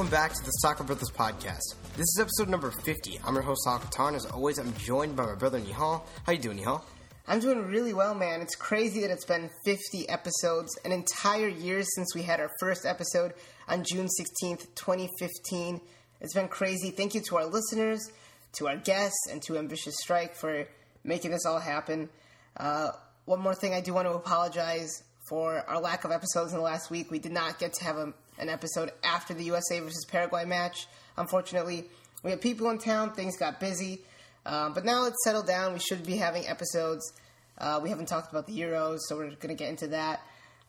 Welcome back to the Soccer Brothers podcast. This is episode number 50. I'm your host, Sakatar, and as always, I'm joined by my brother, Nihal. How you doing, Nihal? I'm doing really well, man. It's crazy that it's been 50 episodes, an entire year since we had our first episode on June 16th, 2015. It's been crazy. Thank you to our listeners, to our guests, and to Ambitious Stryk for making this all happen. Uh, one more thing, I do want to apologize for our lack of episodes in the last week. We did not get to have a, an episode after the USA versus Paraguay match, unfortunately. We had people in town, things got busy. Uh, but now it's settled down. We should be having episodes. Uh, we haven't talked about the Euros, so we're going to get into that.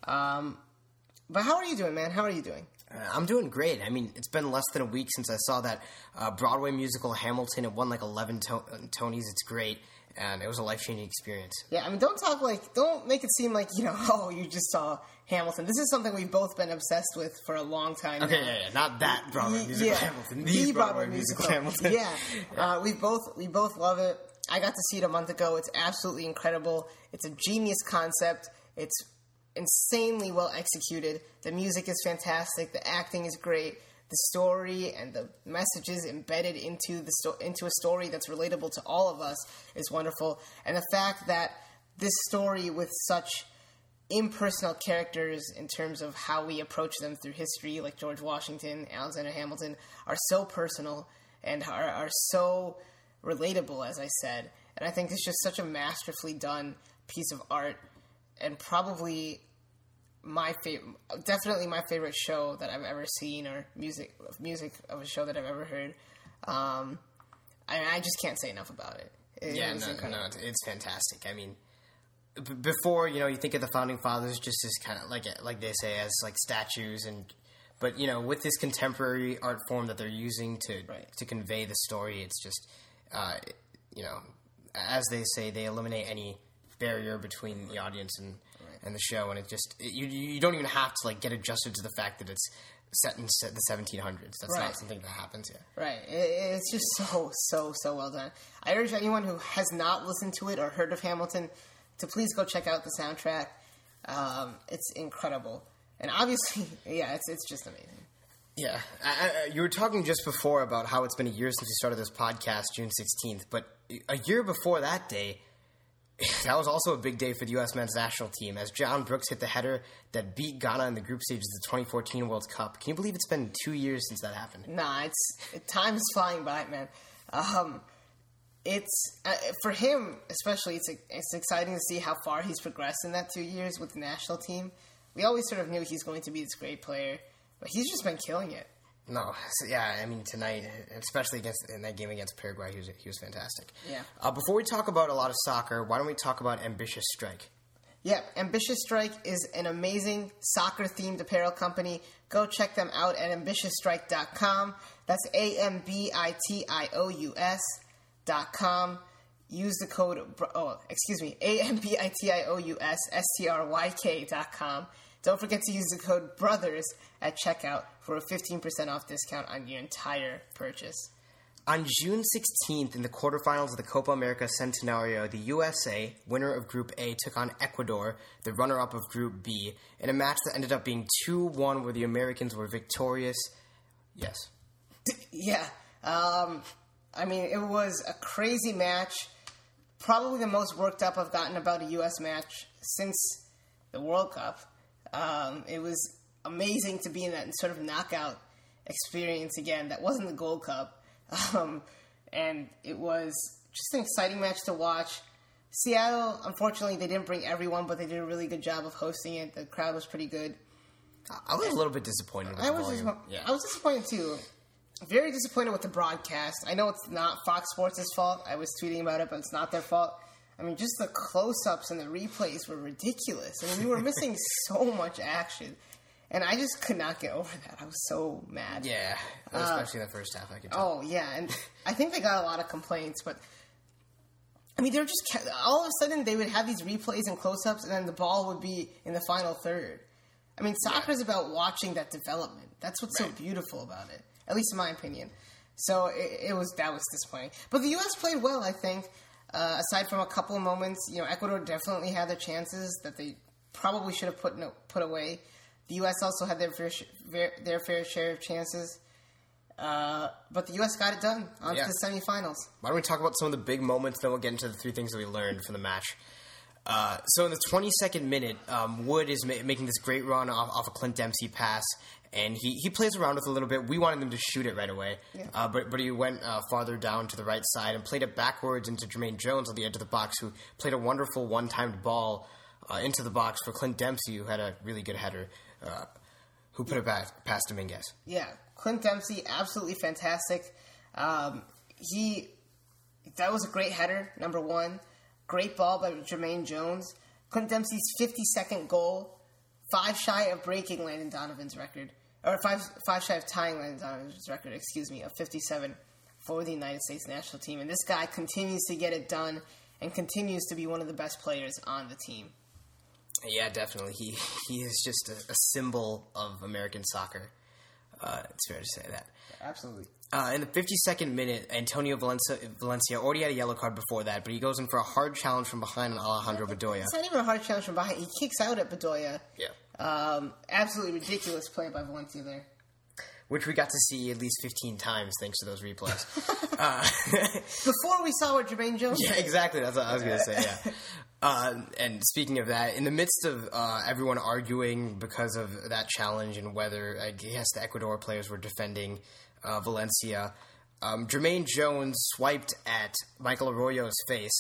Um, but how are you doing, man? How are you doing? Uh, I'm doing great. I mean, it's been less than a week since I saw that uh, Broadway musical Hamilton. It won like 11 to- Tonys. It's great and it was a life changing experience. Yeah, I mean, don't talk like, don't make it seem like you know, oh, you just saw Hamilton. This is something we've both been obsessed with for a long time. Okay, now. yeah, yeah, not that Broadway musical yeah, Hamilton, the, the Broadway, Broadway musical, Hamilton. Yeah, yeah. Uh, we both we both love it. I got to see it a month ago. It's absolutely incredible. It's a genius concept. It's insanely well executed. The music is fantastic. The acting is great the story and the messages embedded into the sto- into a story that's relatable to all of us is wonderful, and the fact that this story with such impersonal characters in terms of how we approach them through history, like George Washington, Alexander Hamilton, are so personal and are, are so relatable, as I said. And I think it's just such a masterfully done piece of art, and probably my favorite, definitely my favorite show that I've ever seen, or music music of a show that I've ever heard. Um, I, I just can't say enough about it. it yeah, no, no, it's, it's fantastic. I mean, b- before you know, you think of the founding fathers just as kind of like like they say as like statues and. But you know, with this contemporary art form that they're using to right. to convey the story, it's just, uh, you know, as they say, they eliminate any barrier between the audience and and the show, and it just it, you you don't even have to like get adjusted to the fact that it's set in the 1700s. That's right. not something that happens here. Right. It, it's just so so so well done. I urge anyone who has not listened to it or heard of Hamilton to please go check out the soundtrack. Um, it's incredible, and obviously, yeah, it's it's just amazing. Yeah, I, I, you were talking just before about how it's been a year since we started this podcast, June 16th, but a year before that day that was also a big day for the U.S. men's national team as John Brooks hit the header that beat Ghana in the group stage of the 2014 World Cup. Can you believe it's been two years since that happened? Nah, it's time is flying by, man. Um, it's uh, for him especially. It's it's exciting to see how far he's progressed in that two years with the national team. We always sort of knew he's going to be this great player, but he's just been killing it. No, so, yeah, I mean tonight, especially against in that game against Paraguay, he was he was fantastic. Yeah. Uh, before we talk about a lot of soccer, why don't we talk about Ambitious Stryk? Yeah, Ambitious Stryk is an amazing soccer themed apparel company. Go check them out at ambitiousstryk.com. That's A M B I T I O U S dot com. Use the code, oh, excuse me, A M B I T I O U S S T R Y K dot com don't forget to use the code BROTHERS at checkout for a 15% off discount on your entire purchase. On June 16th, in the quarterfinals of the Copa America Centenario, the USA, winner of Group A, took on Ecuador, the runner up of Group B, in a match that ended up being 2 1, where the Americans were victorious. Yes. Yeah. Um, I mean, it was a crazy match. Probably the most worked up I've gotten about a U.S. match since the World Cup. Um, it was amazing to be in that sort of knockout experience again. That wasn't the Gold Cup, um, and it was just an exciting match to watch. Seattle, unfortunately, they didn't bring everyone, but they did a really good job of hosting it. The crowd was pretty good. I was a little bit disappointed. I was, yeah. I was disappointed too. Very disappointed with the broadcast. I know it's not Fox Sports' fault. I was tweeting about it, but it's not their fault. I mean, just the close-ups and the replays were ridiculous. I mean, we were missing so much action, and I just could not get over that. I was so mad. Yeah, especially uh, the first half. I could. Tell. Oh yeah, and I think they got a lot of complaints, but I mean, they were just all of a sudden they would have these replays and close-ups, and then the ball would be in the final third. I mean, soccer is yeah. about watching that development. That's what's right. so beautiful about it, at least in my opinion. So it, it was that was disappointing, but the U.S. played well. I think. Uh, aside from a couple of moments, you know, Ecuador definitely had their chances that they probably should have put no, put away. The U.S. also had their fair, sh- their, their fair share of chances. Uh, but the U.S. got it done on Yeah. to the semifinals. Why don't we talk about some of the big moments, then we'll get into the three things that we learned from the match. Uh, so in the 22nd minute, um, Wood is ma- making this great run off, off a Clint Dempsey pass, and he, he plays around with it a little bit. We wanted him to shoot it right away, Yeah. uh, but but he went uh, farther down to the right side and played it backwards into Jermaine Jones on the edge of the box, who played a wonderful one-timed ball uh, into the box for Clint Dempsey, who had a really good header, uh, who put it back past Dominguez. Yeah, Clint Dempsey, absolutely fantastic. Um, he that was a great header, number one. Great ball by Jermaine Jones. Clint Dempsey's 52nd goal, five shy of breaking Landon Donovan's record, or five five shy of tying Landon Donovan's record, excuse me, of 57 for the United States national team. And this guy continues to get it done and continues to be one of the best players on the team. Yeah, definitely. He he is just a, a symbol of American soccer. Uh, it's fair to say that. Absolutely. Uh, in the 52nd minute, Antonio Valencia, Valencia already had a yellow card before that, but he goes in for a hard challenge from behind on Alejandro Bedoya. It's not even a hard challenge from behind. He kicks out at Bedoya. Yeah. Um, absolutely ridiculous play by Valencia there. Which we got to see at least 15 times thanks to those replays. uh, Before we saw what Jermaine Jones yeah, exactly. That's what I was going to say, yeah. Uh, and speaking of that, in the midst of uh, everyone arguing because of that challenge and whether, I guess, the Ecuador players were defending uh, Valencia, um, Jermaine Jones swiped at Michael Arroyo's face,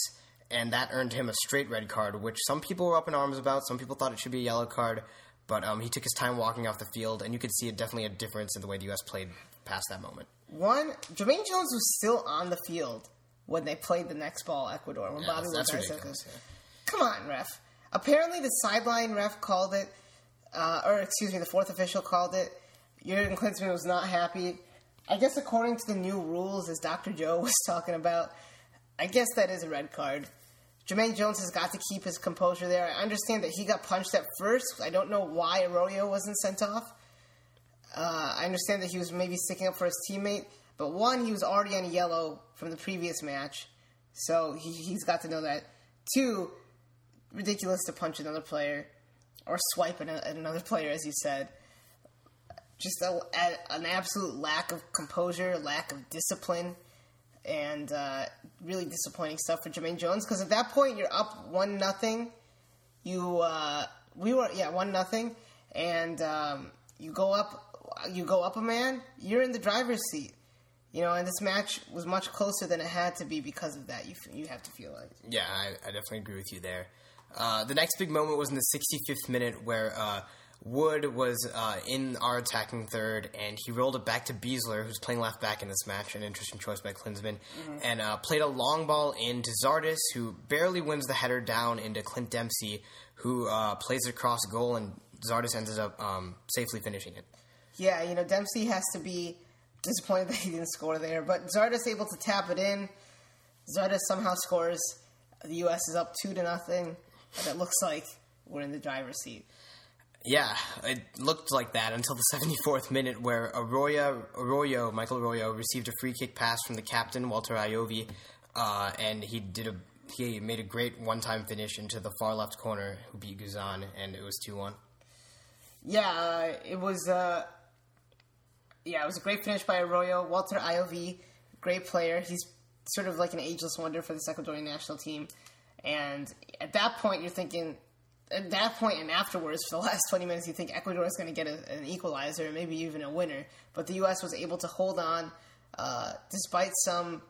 and that earned him a straight red card, which some people were up in arms about. Some people thought it should be a yellow card, but um, he took his time walking off the field, and you could see a, definitely a difference in the way the U.S. played past that moment. One, Jermaine Jones was still on the field when they played the next ball, Ecuador, when Yeah, Bobby that's, that's ridiculous. this. Come on, ref. Apparently, the sideline ref called it, uh, or excuse me, the fourth official called it. Jurgen Klinsmann was not happy. I guess according to the new rules, as Dr. Joe was talking about, I guess that is a red card. Jermaine Jones has got to keep his composure there. I understand that he got punched at first. I don't know why Arroyo wasn't sent off. Uh, I understand that he was maybe sticking up for his teammate, but one, he was already on yellow from the previous match, so he, he's got to know that. Two, ridiculous to punch another player or swipe at, another player, as you said. Just a, a, an absolute lack of composure, lack of discipline, and uh, really disappointing stuff for Jermaine Jones. Because at that point, you're up one nothing. You uh, we were yeah one nothing, and um, you go up you go up a man. You're in the driver's seat. You know, and this match was much closer than it had to be because of that. You you have to feel like. Yeah, I, I definitely agree with you there. Uh, the next big moment was in the 65th minute where uh, Wood was uh, in our attacking third, and he rolled it back to Besler, who's playing left back in this match. An interesting choice by Klinsmann, and uh, played a long ball into Zardes, who barely wins the header down into Clint Dempsey, who uh, plays it across goal, and Zardes ends up um, safely finishing it. Yeah, you know, Dempsey has to be disappointed that he didn't score there, but Zardes able to tap it in. Zardes somehow scores. The U.S. is up two to nothing, and it looks like we're in the driver's seat. Yeah, it looked like that until the 74th minute, where Arroyo, Arroyo, Michael Arroyo, received a free kick pass from the captain Walter Ayovi, uh, and he did a he made a great one-time finish into the far left corner, who beat Guzan, and it was two-one. Yeah, uh, it was. Uh, yeah, it was a great finish by Arroyo. Walter Ayovi, great player. He's sort of like an ageless wonder for the Ecuadorian national team. And at that point, you're thinking, at that point and afterwards, for the last 20 minutes, you think Ecuador is going to get a, an equalizer, maybe even a winner. But the U.S. was able to hold on uh, despite some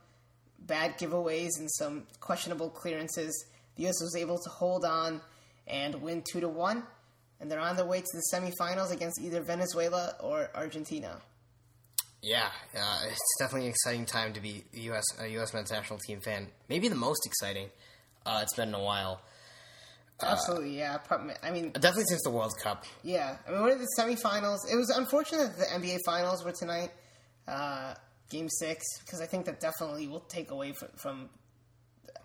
bad giveaways and some questionable clearances. The U.S. was able to hold on and win 2 to 1. And they're on their way to the semifinals against either Venezuela or Argentina. Yeah, uh, it's definitely an exciting time to be a U.S. a U.S. men's national team fan. Maybe the most exciting. Uh, it's been in a while. Absolutely, yeah. I mean, Definitely since the World Cup. yeah. I mean, what are the semifinals? It was unfortunate that the NBA finals were tonight, uh, game six, because I think that definitely will take away from, from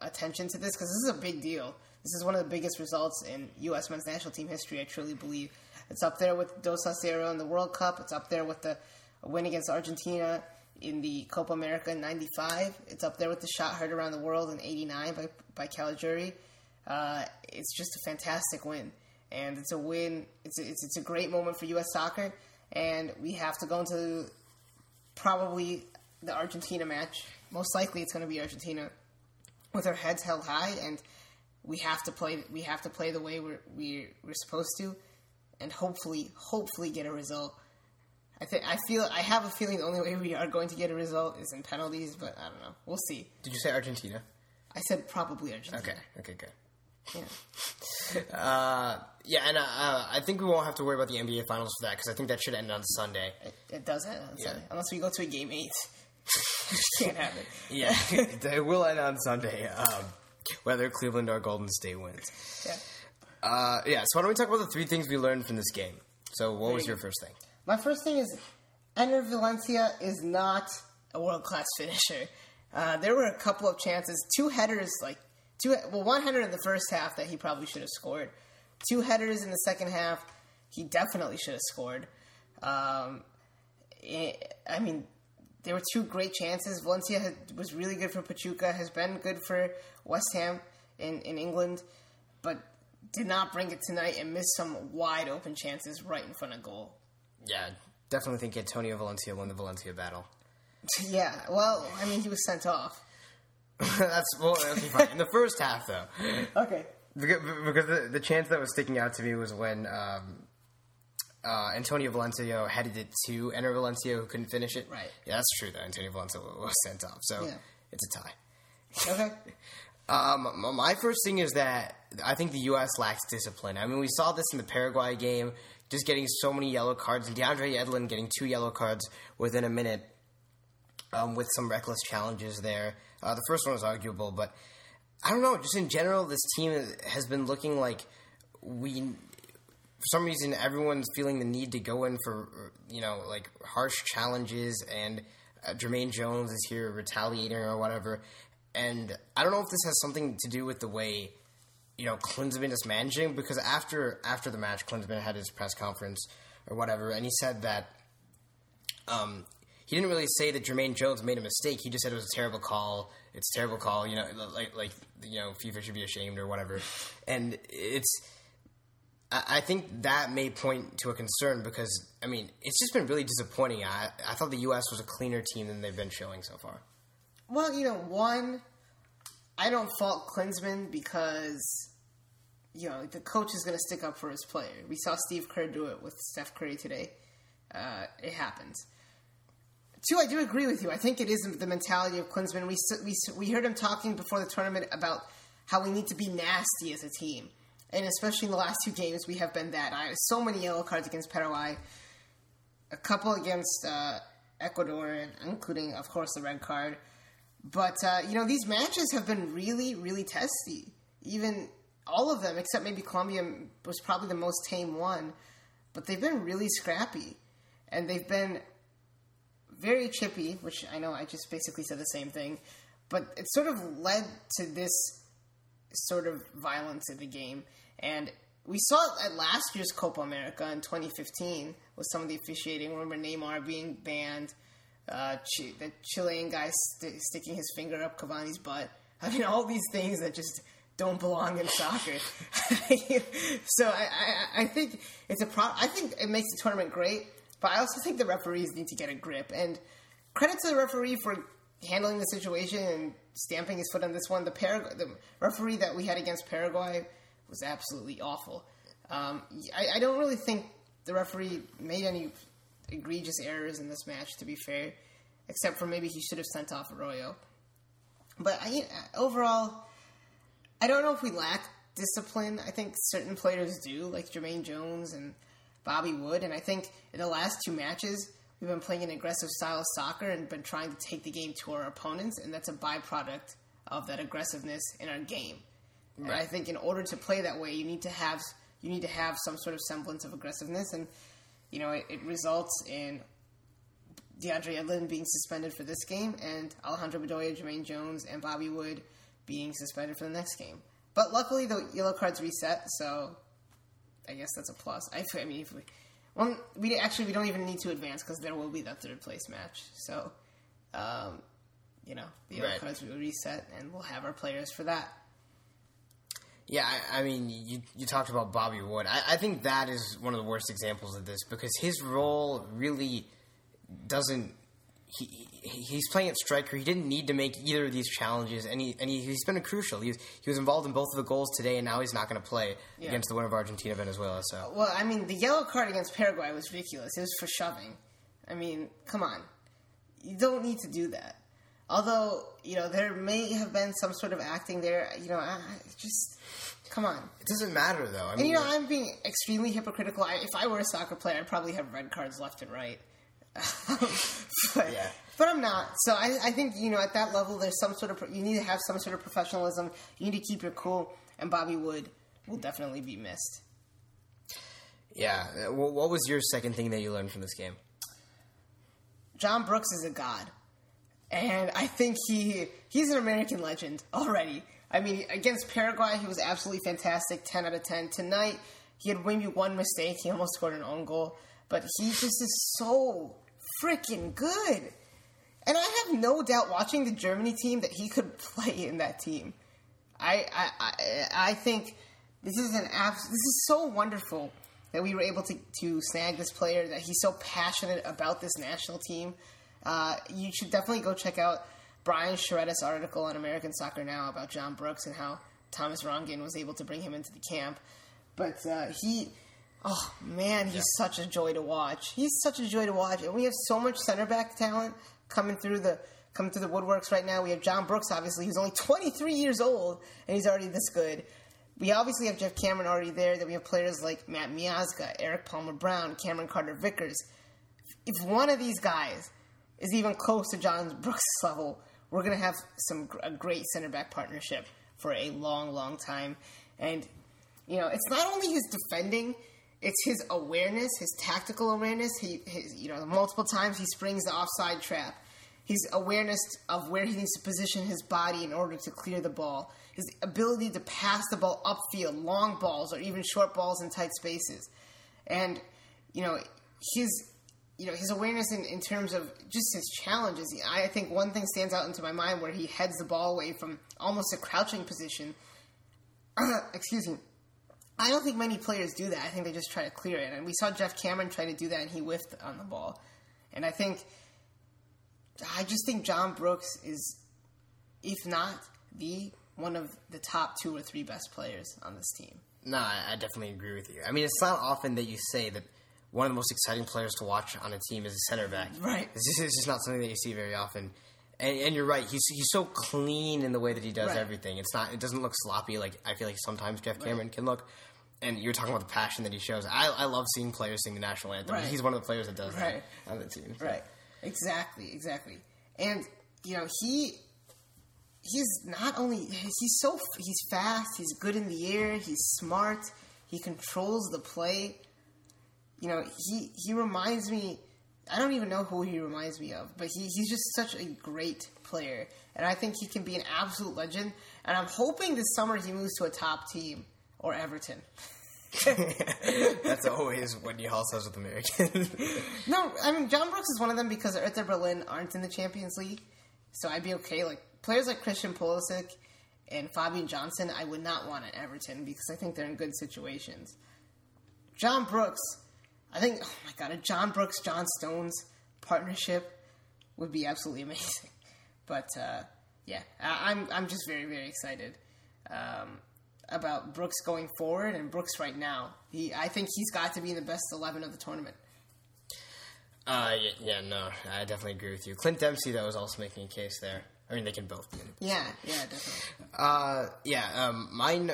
attention to this, because this is a big deal. This is one of the biggest results in U.S. men's national team history, I truly believe. It's up there with Dos a Cero in the World Cup. It's up there with the win against Argentina in the Copa America in 95. It's up there with the shot heard around the world in 89 by, by Caligiuri. Uh, it's just a fantastic win. and it's a win. It's a, it's it's a great moment for U.S. soccer, and we have to go into probably the Argentina match. Most likely, it's going to be Argentina with our heads held high, and we have to play. We have to play the way we're we, we're supposed to, and hopefully, hopefully, get a result. I think I feel I have a feeling the only way we are going to get a result is in penalties, but I don't know. We'll see. Did you say Argentina? I said probably Argentina. Okay. Okay. Good. Yeah. Uh, yeah, and uh, uh, I think we won't have to worry about the NBA finals for that because I think that should end on Sunday. It, it does end on Yeah. Sunday, unless we go to a game eight. Can't have it. Yeah, they will end on Sunday. Um, whether Cleveland or Golden State wins. Yeah. Uh, yeah. So why don't we talk about the three things we learned from this game? So what was you your first thing? My first thing is, Enner Valencia is not a world class finisher. Uh, there were a couple of chances, two headers, like two. Well, one header in the first half that he probably should have scored. Two headers in the second half, he definitely should have scored. Um, it, I mean, there were two great chances. Valencia had, was really good for Pachuca, has been good for West Ham in, in England, but did not bring it tonight and missed some wide open chances right in front of goal. Yeah, definitely think Antonio Valencia won the Valencia battle. Yeah, well, I mean, he was sent off. That's well, okay, fine. In the first half, though, Okay. because, because the, the chance that was sticking out to me was when um, uh, Antonio Valencia headed it to Enner Valencia, who couldn't finish it. Right. Yeah, that's true. Though Antonio Valencia was sent off, so Yeah. it's a tie. Okay. Um, m- my first thing is that I think the U.S. lacks discipline. I mean, we saw this in the Paraguay game, just getting so many yellow cards, and DeAndre Yedlin getting two yellow cards within a minute, um, with some reckless challenges there. Uh, the first one was arguable, but I don't know. Just in general, this team has been looking like we. For some reason, everyone's feeling the need to go in for you know like harsh challenges, and uh, Jermaine Jones is here retaliating or whatever. And I don't know if this has something to do with the way you know Klinsmann is managing because after after the match, Klinsmann had his press conference or whatever, and he said that um, he didn't really say that Jermaine Jones made a mistake. He just said it was a terrible call. It's a terrible call. You know, like like you know, FIFA should be ashamed or whatever. And it's. I think that may point to a concern because I mean it's just been really disappointing. I I thought the U.S. was a cleaner team than they've been showing so far. Well, you know, one, I don't fault Klinsmann because, you know, the coach is going to stick up for his player. We saw Steve Kerr do it with Steph Curry today. Uh, it happens. Two, I do agree with you. I think it is the mentality of Klinsmann. We, we, we heard him talking before the tournament about how we need to be nasty as a team. And especially in the last two games, we have been that. I so many yellow cards against Paraguay, a couple against uh, Ecuador, including, of course, the red card. But uh, you know, these matches have been really, really testy. Even all of them, except maybe Colombia was probably the most tame one. But they've been really scrappy, and they've been very chippy. Which I know I just basically said the same thing, but it sort of led to this sort of violence in the game. And we saw it at last year's Copa America in 2015 with some of the officiating. Remember Neymar being banned, uh, Ch- the Chilean guy st- sticking his finger up Cavani's butt. I mean, all these things that just don't belong in soccer. so I, I, I think it's a pro. I think it makes the tournament great, but I also think the referees need to get a grip. And credit to the referee for handling the situation and stamping his foot on this one. The Parag- the referee that we had against Paraguay was absolutely awful. Um, I, I don't really think the referee made any egregious errors in this match. To be fair, except for maybe he should have sent off Arroyo. But I, overall, I don't know if we lack discipline. I think certain players do, like Jermaine Jones and Bobby Wood. And I think in the last two matches, we've been playing an aggressive style of soccer and been trying to take the game to our opponents, and that's a byproduct of that aggressiveness in our game. And I think in order to play that way, you need to have you need to have some sort of semblance of aggressiveness, and you know it, it results in DeAndre Yedlin being suspended for this game, and Alejandro Bedoya, Jermaine Jones, and Bobby Wood being suspended for the next game. But luckily, the yellow cards reset, so I guess that's a plus. I, I mean, if we, well, we actually we don't even need to advance because there will be that third place match. So, um, you know, the Right. cards will reset, and we'll have our players for that. Yeah, I, I mean, you you talked about Bobby Wood. I, I think that is one of the worst examples of this because his role really doesn't. He, he's playing at striker. He didn't need to make either of these challenges, and he and he, has been a crucial. He was, he was involved in both of the goals today, and now he's not going to play Yeah. against the winner of Argentina Venezuela. So uh, Well, I mean, the yellow card against Paraguay was ridiculous. It was for shoving. I mean, come on. You don't need to do that. Although, you know, there may have been some sort of acting there. You know, I, I just come on. it doesn't matter though. I And mean, you know, I'm being extremely hypocritical. I, if I were a soccer player, I'd probably have red cards left and right. but, Yeah. but I'm not. So I, I think you know, at that level, there's some sort of you need to have some sort of professionalism. You need to keep your cool. And Bobby Wood will definitely be missed. yeah. What, what was your second thing that you learned from this game? John Brooks is a god, and I think he he's an American legend already. I mean, against Paraguay, he was absolutely fantastic, ten out of ten. Tonight, he had maybe one mistake. He almost scored an own goal, but he just is so freaking good. And I have no doubt watching the Germany team that he could play in that team. I I, I, I think this is an abs- this is so wonderful that we were able to, to snag this player that he's so passionate about this national team. Uh, you should definitely go check out Brian Sciaretta's article on American Soccer Now about John Brooks and how Thomas Rongen was able to bring him into the camp. But uh, he, oh man, he's such a joy to watch. He's such a joy to watch, and we have so much center back talent coming through the coming through the woodworks right now. We have John Brooks, obviously, who's only 23 years old, and he's already this good. We obviously have Geoff Cameron already there. That we have players like Matt Miazga, Erik Palmer Brown, Cameron Carter Vickers. If one of these guys is even close to John Brooks' level, we're gonna have some a great center back partnership for a long, long time. And you know, it's not only his defending; it's his awareness, his tactical awareness. He, his, you know, multiple times he springs the offside trap, his awareness of where he needs to position his body in order to clear the ball, his ability to pass the ball upfield, long balls, or even short balls in tight spaces, and you know, his you know his awareness in, in terms of just his challenges. I think one thing stands out into my mind where he heads the ball away from almost a crouching position. Excuse me. I don't think many players do that. I think they just try to clear it. And we saw Geoff Cameron try to do that, and he whiffed on the ball. And I think, I just think John Brooks is, if not the one of the top two or three best players on this team. No, I, I definitely agree with you. I mean, it's not often that you say that one of the most exciting players to watch on a team is a center back. Right. Just, it's just not something that you see very often. And, and you're right. He's he's so clean in the way that he does Right. everything. It's not. It doesn't look sloppy like I feel like sometimes Geoff Cameron can look. And you're talking about the passion that he shows. I, I love seeing players sing the national anthem. Right. He's one of the players that does Right. that on the team. so. Right. Exactly. Exactly. And you know he he's not only he's so he's fast. He's good in the air. He's smart. He controls the play. You know he he reminds me. I don't even know who he reminds me of, but he, he's just such a great player, and I think he can be an absolute legend. And I'm hoping this summer he moves to a top team or Everton. That's always what Nihal says with Americans. No, I mean John Brooks is one of them because Hertha Berlin aren't in the Champions League, so I'd be okay. Like players like Christian Pulisic and Fabian Johnson, I would not want at Everton because I think they're in good situations. John Brooks, I think. Oh my god, a John Brooks John Stones partnership would be absolutely amazing. But uh, yeah, I, I'm I'm just very very excited. Um, about Brooks going forward and Brooks right now. He, I think he's got to be in the best eleven of the tournament. uh, yeah, yeah, no, I definitely agree with you. Clint Dempsey, though, is also making a case there. I mean, they can both be. in. Yeah, yeah, definitely. Uh, yeah, um, mine.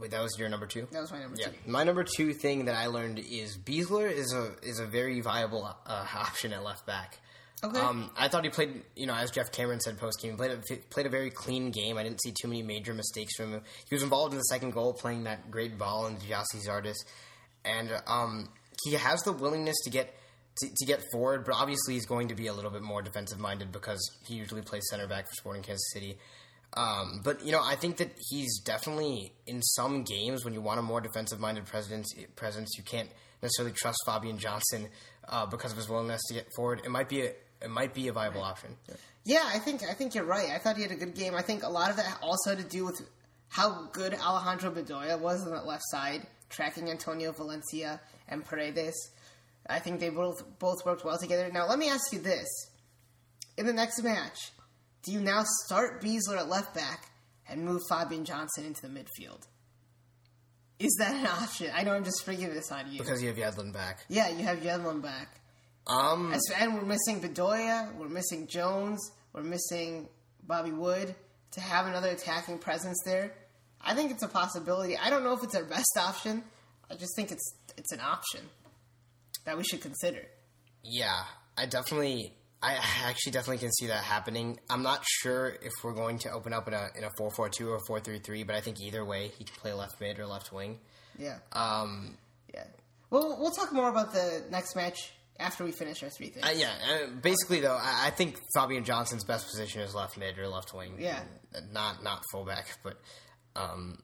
Wait, that was your number two. That was my number Yeah, two. my number two thing that I learned is Besler is a is a very viable uh, option at left back. Okay. Um, I thought he played, you know, as Geoff Cameron said post game, played a, played a very clean game. I didn't see too many major mistakes from him. He was involved in the second goal, playing that great ball into Gyasi Zardes, and um, he has the willingness to get to, to get forward. But obviously, he's going to be a little bit more defensive minded because he usually plays center back for Sporting Kansas City. Um, but you know, I think that he's definitely in some games when you want a more defensive-minded presence. Presence, you can't necessarily trust Fabian Johnson uh, because of his willingness to get forward. It might be a it might be a viable option. Yeah, I think I think you're right. I thought he had a good game. I think a lot of that also had to do with how good Alejandro Bedoya was on that left side, tracking Antonio Valencia and Paredes. I think they both both worked well together. Now let me ask you this: in the next match, do you now start Besler at left back and move Fabian Johnson into the midfield? Is that an option? I know I'm just springing this on you. because you have Yedlin back. yeah, you have Yedlin back. Um, As- And we're missing Bedoya, we're missing Jones, we're missing Bobby Wood to have another attacking presence there. I think it's a possibility. I don't know if it's our best option. I just think it's it's an option that we should consider. yeah, I definitely, I actually definitely can see that happening. I'm not sure if we're going to open up in a in a four four two or four three three, but I think either way he can play left mid or left wing. Yeah, Um, yeah. Well, we'll talk more about the next match after we finish our three things. Uh, yeah, uh, basically though, I, I think Fabian Johnson's best position is left mid or left wing. Yeah. Uh, not not fullback, but um,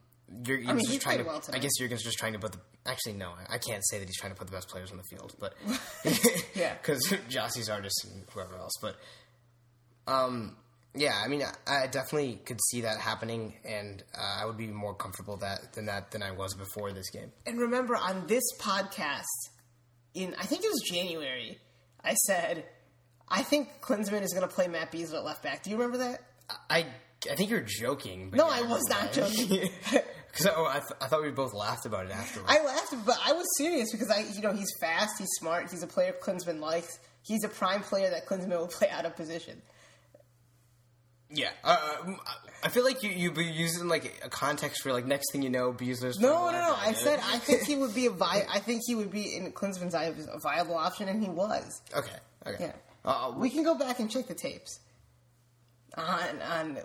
you're, you're mean, just trying to. well I guess Jurgen's just trying to put the. Actually, no, I, I can't say that he's trying to put the best players on the field, but Yeah. because Gyasi Zardes and whoever else, but um, yeah, I mean, I, I definitely could see that happening, and uh, I would be more comfortable that than that than I was before this game. And remember, on this podcast, in I think it was January, I said I think Klinsmann is going to play Matt Besler at left back. Do you remember that? I I think you're joking. But No, I was not joking. Because oh, I, th- I thought we both laughed about it afterwards. I laughed, but I was serious because I, you know, he's fast, he's smart, he's a player Klinsmann likes. He's a prime player that Klinsmann will play out of position. yeah, uh, um, I feel like you you be using like a context for like next thing you know, Besler's. No, no, no. I said I think he would be a vi- I think he would be in Klinsmann's eyes a viable option, and he was. Okay, okay. Yeah. Uh, We can go back and check the tapes on on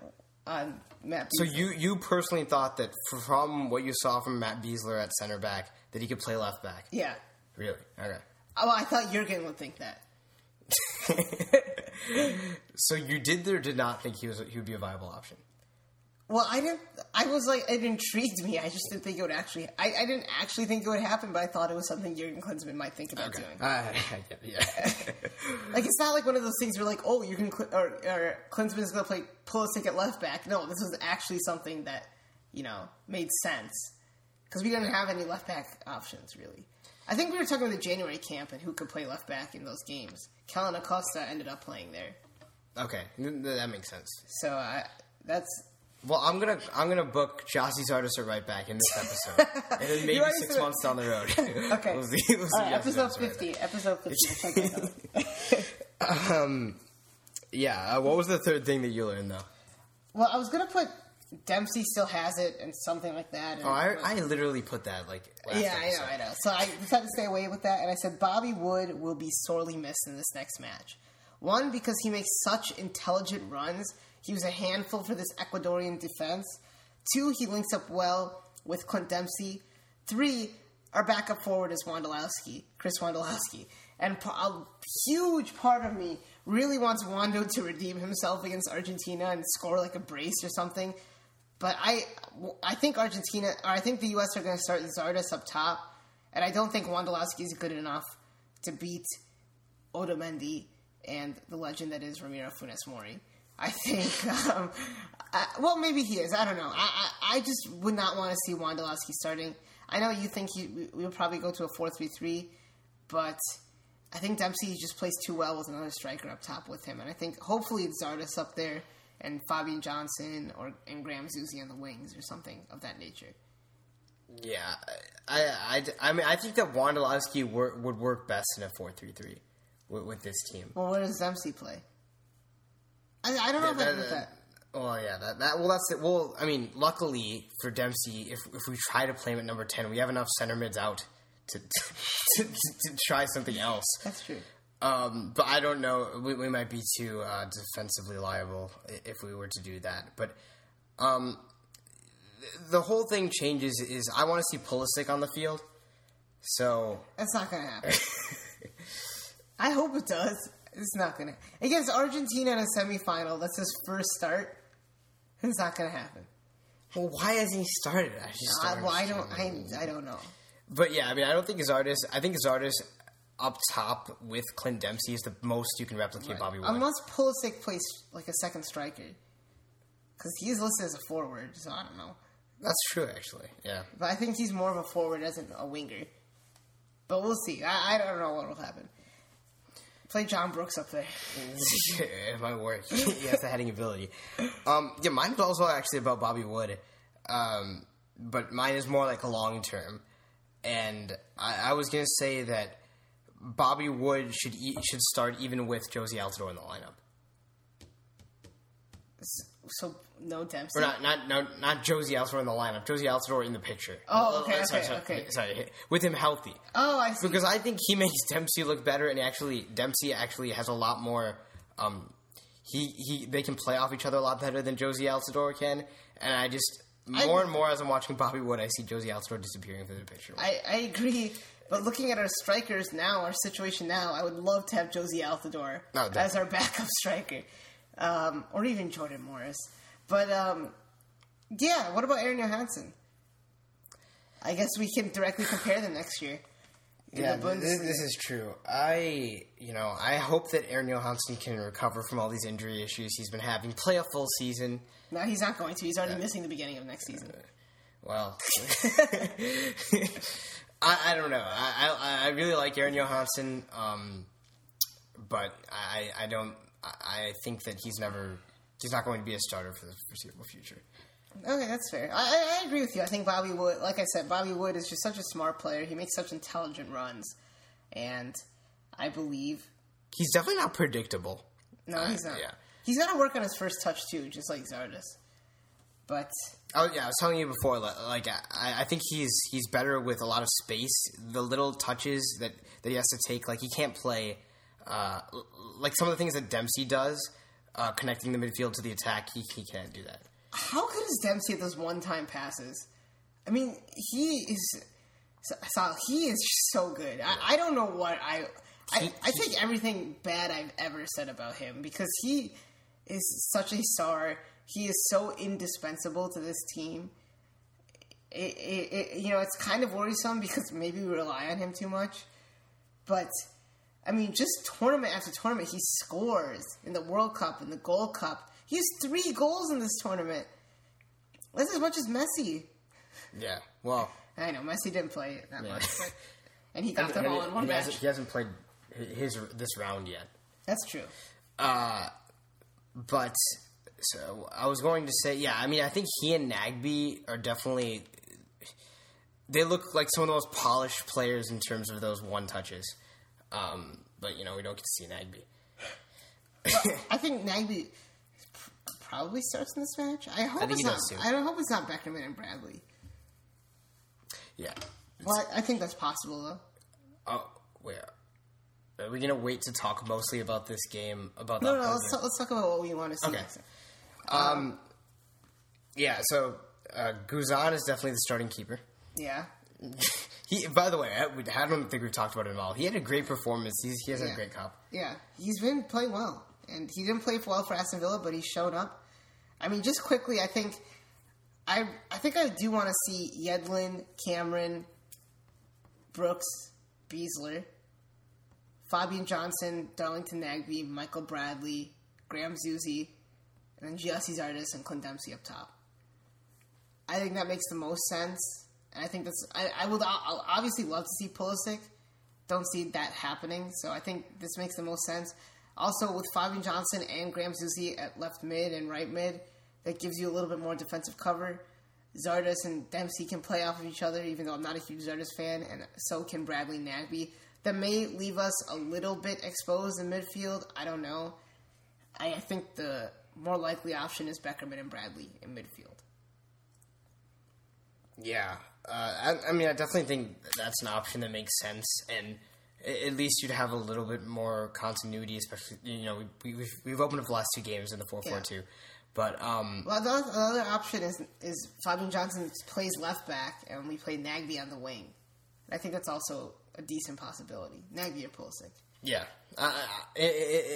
on Matt. so you you personally thought that from what you saw from Matt Besler at center back that he could play left back? yeah. Really? Okay. Oh, I thought Jurgen would think that. So you did or did not think he was he would be a viable option? Well, I didn't. I was like, it intrigued me. I just didn't think it would actually. I, I didn't actually think it would happen, but I thought it was something Jurgen Klinsmann might think about Okay. doing. Uh, I get it, yeah. Like it's not like one of those things where like, oh, you can or, or is going to play pull Pulisic at left back. No, this was actually something that you know made sense because we didn't have any left back options really. I think we were talking about the January camp and who could play left back in those games. Kellyn Acosta ended up playing there, okay, that makes sense. so I, that's Well, I'm gonna I'm gonna book Gyasi Zardes right back in this episode, and then maybe six months down the road. Okay. we'll see, we'll see right, episode at right fifty. Episode fifty. Out. Yeah. Uh, what was the third thing that you learned though? Well, I was gonna put Dempsey still has it and something like that. And, Oh, I, I literally put that like. Yeah, I know. I know. So I decided to stay away with that, and I said Bobby Wood will be sorely missed in this next match. One, because he makes such intelligent runs. He was a handful for this Ecuadorian defense. Two, he links up well with Clint Dempsey. Three, our backup forward is Wondolowski, Chris Wondolowski. And a huge part of me really wants Wando to redeem himself against Argentina and score like a brace or something. But I, I think Argentina, or I think the U.S. are going to start Zardes up top, and I don't think Wondolowski is good enough to beat Otamendi and the legend that is Ramiro Funes Mori. I think, um, I, well, maybe he is. I don't know. I, I, I just would not want to see Wondolowski starting. I know you think he, we, we would probably go to a 4 3 3, but I think Dempsey just plays too well with another striker up top with him. And I think hopefully it's Zardes up there and Fabian Johnson or and Graham Zusi on the wings or something of that nature. Yeah, I, I, I mean, I think that Wondolowski wor- would work best in a four-three-three with, with this team. Well, where does Dempsey play? I, I don't know if I That- agree with that- that. Well, yeah, that, that well, that's it. Well, I mean, luckily for Dempsey, if if we try to play him at number ten, we have enough center mids out to to, to, to try something else. That's true. Um, but I don't know. We, we might be too uh, defensively liable if we were to do that. But um, the whole thing changes. Is I want to see Pulisic on the field. So That's not going to happen. I hope it does. It's not going to. Against Argentina in a semifinal, that's his first start. It's not going to happen. well, why hasn't he started? I just I, well, I don't. I, I don't know. But yeah, I mean, I don't think Zardes. I think Zardes up top with Clint Dempsey is the most you can replicate Bobby Wood. Unless Pulisic plays like a second striker, because he's listed as a forward. So I don't know. That's true, actually. Yeah. But I think he's more of a forward as a winger. But we'll see. I, I don't know what will happen. Play John Brooks up there. it might work. he has the heading ability. Um, yeah, mine is also actually about Bobby Wood, um, but mine is more like a long term. And I, I was gonna say that Bobby Wood should e- should start even with Jozy Altidore in the lineup. So no Dempsey. Or not not not, not Jozy Altidore in the lineup. Jozy Altidore in the picture. Oh, okay, Uh, sorry, okay, sorry, okay. Sorry, with him healthy. Oh, I see. because I think he makes Dempsey look better, and actually Dempsey actually has a lot more. Um, he he they can play off each other a lot better than Jozy Altidore can, and I just more I- and more as I'm watching Bobby Wood, I see Jozy Altidore disappearing from the picture. I, I agree. But looking at our strikers now, our situation now, I would love to have Jozy Altidore Oh, as our backup striker, um, or even Jordan Morris. But um, yeah, what about Aron Johannsson? I guess we can directly compare them next year. yeah, this, this is true. I you know I hope that Aron Johannsson can recover from all these injury issues he's been having, play a full season. No, he's not going to. He's already missing the beginning of next season. Well, I, I don't know. I, I I really like Aron Johannsson, um, but I I don't. I think that he's never. He's not going to be a starter for the foreseeable future. Okay, that's fair. I, I, agree with you. I think Bobby Wood, like I said, Bobby Wood is just such a smart player. He makes such intelligent runs, and I believe He's definitely not predictable. no, he's not. yeah. He's got to work on his first touch too, just like Zardes. But Oh yeah, I was telling you before. Like I, I think he's he's better with a lot of space. The little touches that that he has to take, like he can't play. Uh, like some of the things that Dempsey does, uh, connecting the midfield to the attack, he he can't do that. how good is Dempsey at those one-time passes? I mean, he is. So he is so good. I, I don't know what I. I, He- I take everything bad I've ever said about him because he is such a star. He is so indispensable to this team. It, it, it, you know, it's kind of worrisome because maybe we rely on him too much. But I mean, just tournament after tournament, he scores in the World Cup, in the Gold Cup. He has three goals in this tournament. That's as much as Messi. Yeah. Well, I know Messi didn't play it that Yeah. much, but, and he got And- them all in one he, match. hasn't, he hasn't played his this round yet. That's true. Uh, But so I was going to say, yeah. I mean, I think he and Nagbe are definitely. They look like some of the most polished players in terms of those one touches. Um, but you know, we don't get to see Nagbe. I think Nagbe probably starts in this match. I hope think it's not. I hope it's not Beckerman and Bradley. Yeah. Well, I, I think that's possible though. Oh, wait. Are we gonna wait to talk mostly about this game? About No, no. Let's talk, let's talk about what we want to see. Okay. next. Yeah. So uh, Guzan is definitely the starting keeper. Yeah. He, by the way, I, I don't think we've talked about it at all. He had a great performance. He's, he has Yeah. a great cup. Yeah, he's been playing well, and he didn't play well for Aston Villa, but he showed up. I mean, just quickly, I think, I I think I do want to see Yedlin, Cameron, Brooks, Besler, Fabian Johnson, Darlington Nagbe, Michael Bradley, Graham Zusi, and then Gyasi Zardes and Clint Dempsey up top. I think that makes the most sense, and I think that's I, I would I'll obviously love to see Pulisic don't see that happening. So I think this makes the most sense. Also, with Fabian Johnson and Graham Zusi at left mid and right mid, that gives you a little bit more defensive cover. Zardes and Dempsey can play off of each other, even though I'm not a huge Zardes fan, and so can Bradley Nagbe. That may leave us a little bit exposed in midfield. I don't know. I think the more likely option is Beckerman and Bradley in midfield. Yeah, uh, I, I mean, I definitely think that's an option that makes sense, and at least you'd have a little bit more continuity. Especially, you know, we, we've we've opened up the last two games in the four four two, but um, Well, the the other option is is Fabian Johnson plays left back, and we play Nagbe on the wing. I think that's also a decent possibility. Nagbe or Pulisic. yeah, uh, i-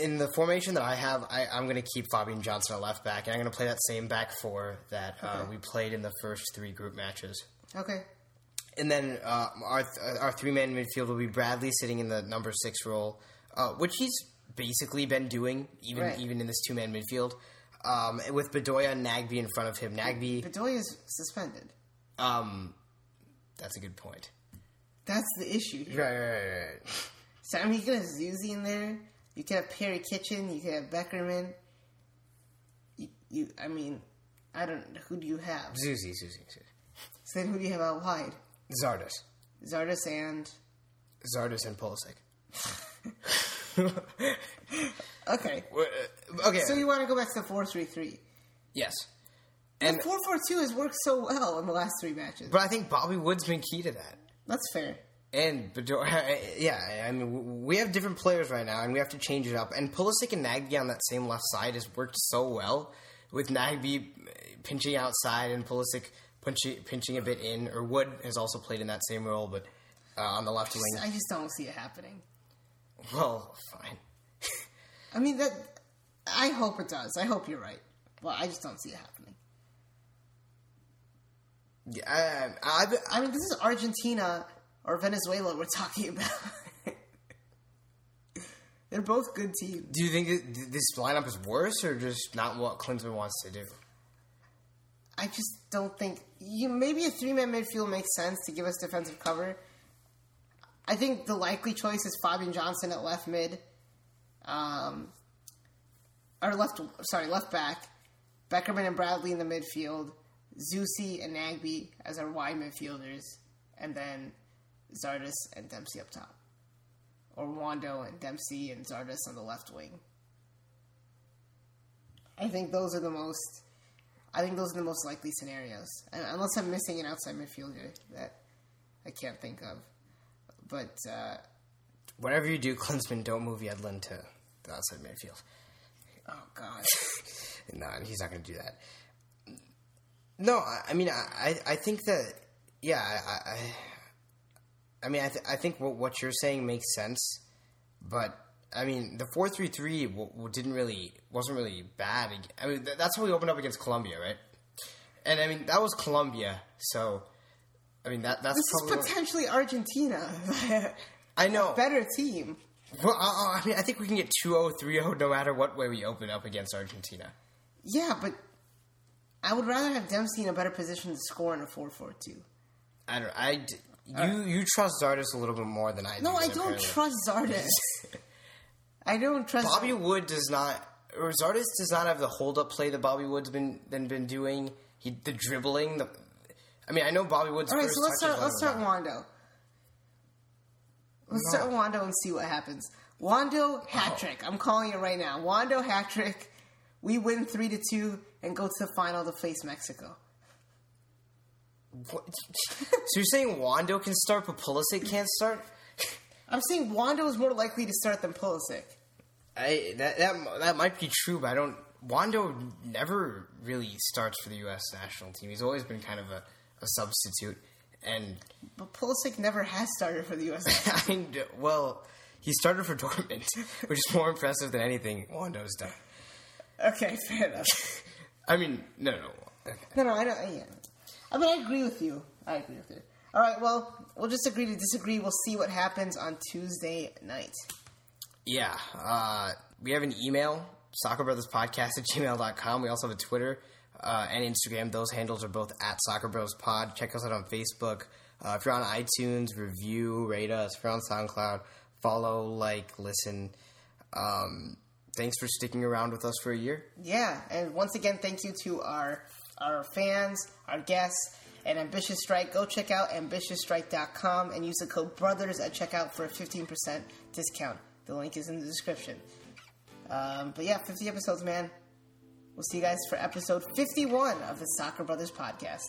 in the formation that I have, I, I'm going to keep Fabian Johnson at left back, and I'm going to play that same back four that uh, Okay. we played in the first three group matches. Okay. And then uh, our our three man midfield will be Bradley sitting in the number six role, uh, which he's basically been doing even Right. even in this two man midfield. um, with Bedoya and Nagbe in front of him. Nagbe, Bedoya is suspended. um, that's a good point. That's the issue here. Right, right, right, right. So I mean, you could have Zusi in there. You could have Perry Kitchen. You could have Beckerman. You, you I mean, I don't. Who do you have? Zusi, Zusi, Zusi. Then, who do you have out wide? Zardes. Zardes and Zardes and Pulisic. okay. Okay. So you want to go back to four three three? yes. And four four two has worked so well in the last three matches. but I think Bobby Wood's been key to that. That's fair. And yeah, I mean, we have different players right now, and we have to change it up. And Pulisic and Nagbe on that same left side has worked so well, with Nagbe pinching outside and Pulisic pinching, pinching a bit in. Or Wood has also played in that same role, but uh, on the left wing. I just don't see it happening. Well, fine. I mean that. I hope it does. I hope you're right. Well, I just don't see it happening. Yeah, I, I've, I mean, this is Argentina or Venezuela we're talking about. They're both good teams. do you think this lineup is worse, or just not what Klinsmann wants to do? I just don't think you. Maybe a three-man midfield makes sense to give us defensive cover. I think the likely choice is Fabian Johnson at left mid, um, or left. Sorry, left back. Beckerman and Bradley in the midfield. Zusi and Nagbe as our wide midfielders, and then Zardes and Dempsey up top, or Wondo and Dempsey and Zardes on the left wing. I think those are the most. I think those are the most likely scenarios, and unless I'm missing an outside midfielder that I can't think of. But uh, Whatever you do, Klinsmann, don't move Yedlin to the outside midfield. oh god, No, he's not going to do that. No, I, I mean, I, I I think that, yeah, I, I, I mean, I, th- I think what, what you're saying makes sense, but I mean, the four three three didn't really wasn't really bad. I mean, th- that's how we opened up against Colombia, right? And I mean, that was Colombia, so I mean that that's this is probably what- potentially Argentina, I know. better team. Well, I, I mean, I think we can get 2-0, 3-0 no matter what way we open up against Argentina. Yeah, but I would rather have Dempsey in a better position to score in a 4-4-2. I don't. I d- uh, you you trust Zardes a little bit more than I do. No, I don't apparently. trust Zardes. I don't trust Bobby Wood does not. Or Zardes does not have the hold up play that Bobby Wood's been been, been doing. He the dribbling. The, I mean, I know Bobby Wood's All right, so let's start. Let's start Wondo. Let's start Wondo and see what happens. Wondo hat trick. Oh. I'm calling it right now. Wondo hat trick. We win three to two and go to the final to face Mexico. What? so you're saying Wondo can start, but Pulisic can't start? I'm saying Wondo is more likely to start than Pulisic. I that that that might be true, but I don't. Wondo never really starts for the U.S. national team. He's always been kind of a, a substitute, and But Pulisic never has started for the U.S. I mean, well, he started for Dortmund, which is more impressive than anything Wondo's done. okay, fair enough. I mean, no, no. Okay. No, no, I don't. Yeah. I mean, I agree with you. I agree with you. All right, well, we'll just agree to disagree. We'll see what happens on Tuesday night. Yeah, uh, we have an email, soccerbrotherspodcast at gmail.com. We also have a Twitter uh, and Instagram. Those handles are both at soccerbrospod. Check us out on Facebook. Uh, if you're on iTunes, review, rate us. If you're on SoundCloud, follow, like, listen. Um, thanks for sticking around with us for a year. Yeah, and once again, thank you to our our fans, our guests, and Ambitious Stryk. Go check out ambitiousstryk.com and use the code BROTHERS at checkout for a 15% discount. The link is in the description. Um, but yeah, 50 episodes, man. We'll see you guys for episode 51 of the Soccer Brothers podcast.